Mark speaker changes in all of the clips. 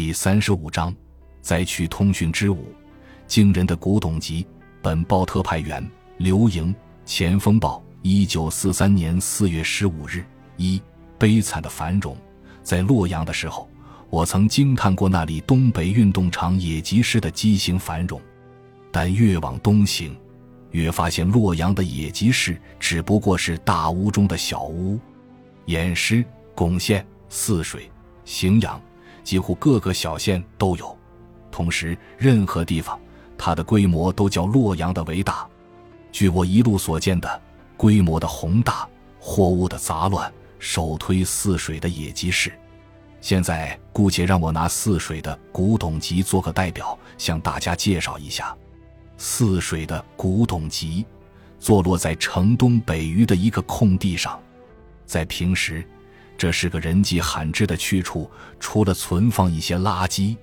Speaker 1: 第三十五章，灾区通讯之舞，惊人的古董集。本报特派员刘莹，前锋报，一九四三年四月十五日。一悲惨的繁荣，在洛阳的时候，我曾惊叹过那里东北运动场野鸡式的畸形繁荣，但越往东行，越发现洛阳的野鸡市只不过是大屋中的小屋。偃师、巩县、泗水、荥阳。几乎各个小县都有，同时任何地方，它的规模都较洛阳的伟大。据我一路所见的，规模的宏大，货物的杂乱，首推泗水的野鸡市。现在姑且让我拿泗水的古董集做个代表，向大家介绍一下。泗水的古董集，坐落在城东北隅的一个空地上，在平时。这是个人迹罕至的去处，除了存放一些垃圾，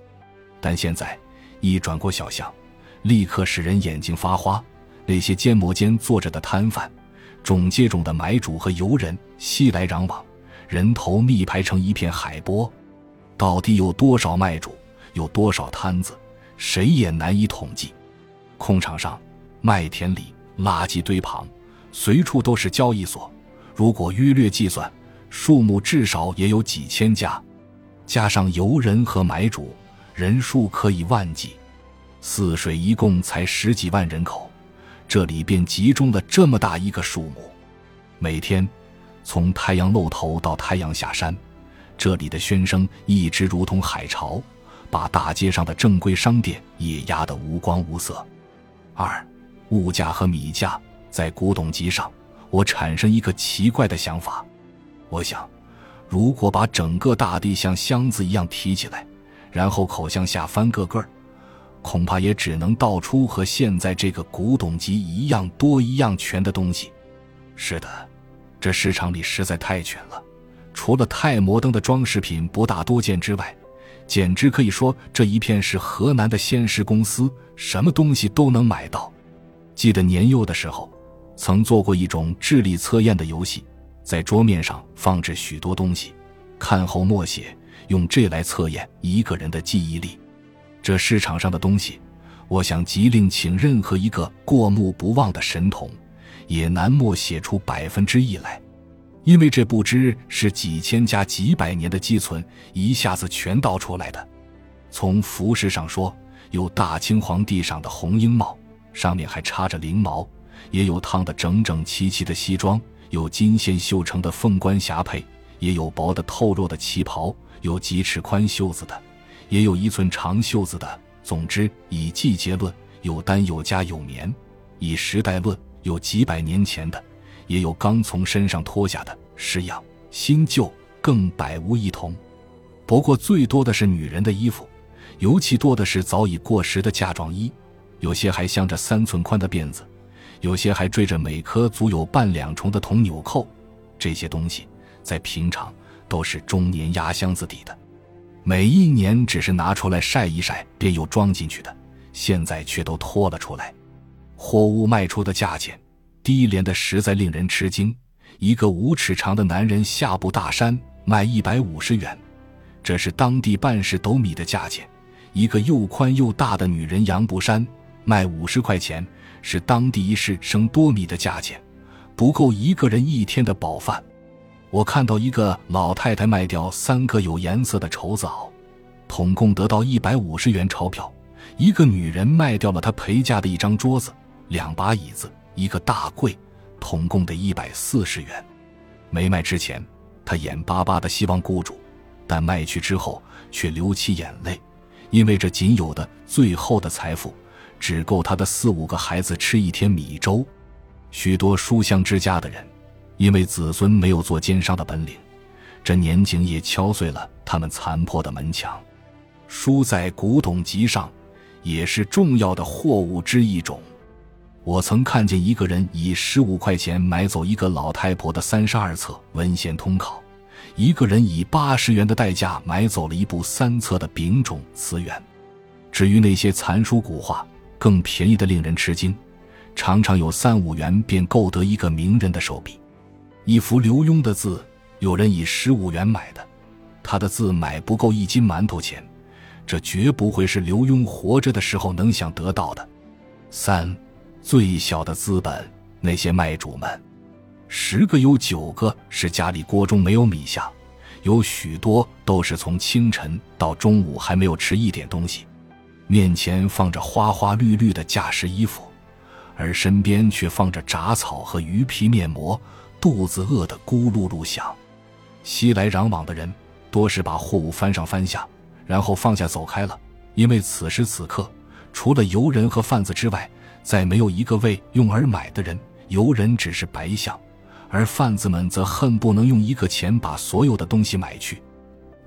Speaker 1: 但现在一转过小巷，立刻使人眼睛发花。那些肩磨间坐着的摊贩，种接种的买主和游人熙来攘往，人头密排成一片海波。到底有多少卖主，有多少摊子，谁也难以统计。空场上、麦田里、垃圾堆旁，随处都是交易所。如果约略计算，数目至少也有几千家，加上游人和买主，人数可以万计。泗水一共才十几万人口，这里便集中了这么大一个数目。每天，从太阳露头到太阳下山，这里的喧声一直如同海潮，把大街上的正规商店也压得无光无色。二，物价和米价在古董集上，我产生一个奇怪的想法。我想，如果把整个大地像箱子一样提起来，然后口向下翻个个儿，恐怕也只能倒出和现在这个古董集一样多、一样全的东西。是的，这市场里实在太全了，除了太摩登的装饰品不大多见之外，简直可以说这一片是河南的仙石公司，什么东西都能买到。记得年幼的时候，曾做过一种智力测验的游戏。在桌面上放置许多东西，看后默写，用这来测验一个人的记忆力。这市场上的东西，我想即令请任何一个过目不忘的神童，也难默写出百分之一来，因为这不知是几千家几百年的积存一下子全倒出来的。从服饰上说，有大清皇帝上的红缨帽，上面还插着翎毛；也有烫得整整齐齐的西装。有金线绣成的凤冠霞帔，也有薄的透肉的旗袍，有几尺宽袖子的，也有一寸长袖子的。总之，以季节论，有单有加有棉；以时代论，有几百年前的，也有刚从身上脱下的，式样新旧更百无一同。不过，最多的是女人的衣服，尤其多的是早已过时的嫁妆衣，有些还镶着三寸宽的辫子。有些还缀着每颗足有半两重的铜纽扣，这些东西在平常都是中年压箱子底的，每一年只是拿出来晒一晒便又装进去的，现在却都拖了出来。货物卖出的价钱低廉的实在令人吃惊。一个五尺长的男人下布大衫卖一百五十元，这是当地半十斗米的价钱；一个又宽又大的女人洋布衫卖五十块钱。是当地一市升多米的价钱，不够一个人一天的饱饭。我看到一个老太太卖掉三个有颜色的绸子袄，统共得到一百五十元钞票。一个女人卖掉了她陪嫁的一张桌子、两把椅子、一个大柜，统共得一百四十元。没卖之前，她眼巴巴的希望雇主，但卖去之后却流起眼泪，因为这仅有的最后的财富。只够他的四五个孩子吃一天米粥，许多书香之家的人，因为子孙没有做奸商的本领，这年景也敲碎了他们残破的门墙。书在古董集上，也是重要的货物之一种。我曾看见一个人以十五块钱买走一个老太婆的三十二册文献通考，一个人以八十元的代价买走了一部三册的丙种词源。至于那些残书古画，更便宜的令人吃惊，常常有三五元便购得一个名人的手笔。一幅刘墉的字，有人以十五元买的，他的字买不够一斤馒头钱，这绝不会是刘墉活着的时候能想得到的。三，最小的资本，那些卖主们，十个有九个是家里锅中没有米下，有许多都是从清晨到中午还没有吃一点东西，面前放着花花绿绿的架式衣服，而身边却放着杂草和鱼皮面膜，肚子饿得咕噜噜响。熙来攘往的人，多是把货物翻上翻下。然后放下走开了，因为此时此刻，除了游人和贩子之外，再没有一个为用而买的人。游人只是白相，而贩子们则恨不能用一个钱把所有的东西买去。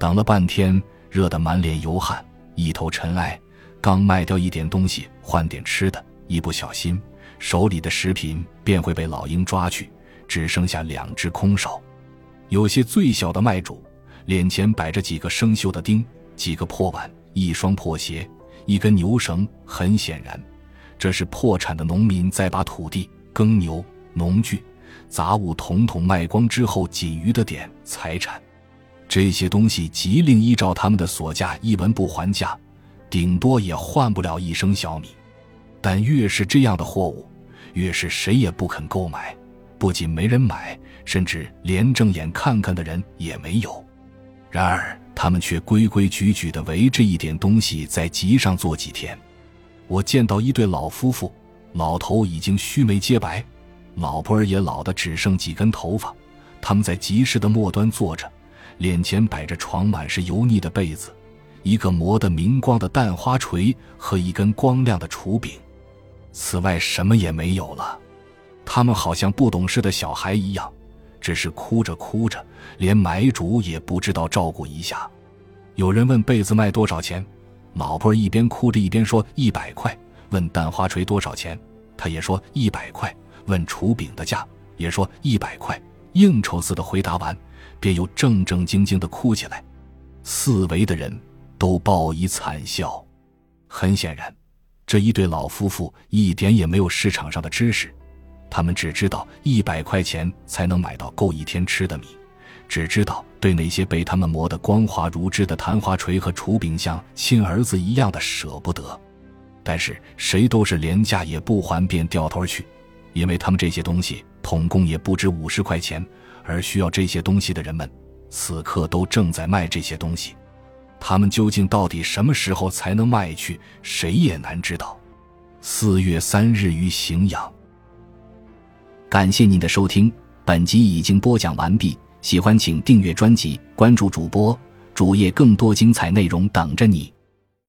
Speaker 1: 等了半天，热得满脸油汗，一头尘埃，刚卖掉一点东西换点吃的，一不小心，手里的食品便会被老鹰抓去，只剩下两只空手。有些最小的卖主，脸前摆着几个生锈的钉。几个破碗，一双破鞋，一根牛绳。很显然，这是破产的农民在把土地、耕牛、农具、杂物统统卖光之后仅余的点财产。这些东西即令依照他们的所价一文不还价，顶多也换不了一升小米。但越是这样的货物，越是谁也不肯购买。不仅没人买，甚至连正眼看看的人也没有。然而。他们却规规矩矩地围着一点东西在集上坐几天。我见到一对老夫妇，老头已经须眉皆白，老婆儿也老得只剩几根头发。他们在集市的末端坐着，脸前摆着床满是油腻的被子，一个磨得明光的蛋花锤和一根光亮的杵柄。此外什么也没有了。他们好像不懂事的小孩一样。只是哭着哭着，连买主也不知道照顾一下。有人问被子卖多少钱，老婆一边哭着一边说一百块。问蛋花锤多少钱，他也说一百块。问厨饼的价，也说一百块。应酬似的回答完，便又正正经经的哭起来。四围的人都报以惨笑。很显然，这一对老夫妇一点也没有市场上的知识。他们只知道一百块钱才能买到够一天吃的米，只知道对那些被他们磨得光滑如脂的弹花锤和杵柄像亲儿子一样的舍不得，但是谁都是廉价也不还便掉头去，因为他们这些东西统共也不值五十块钱，而需要这些东西的人们此刻都正在卖这些东西，他们究竟到底什么时候才能卖去，谁也难知道。四月三日于荥阳。感谢您的收听，本集已经播讲完毕。喜欢请订阅专辑，关注主播主页，更多精彩内容等着你。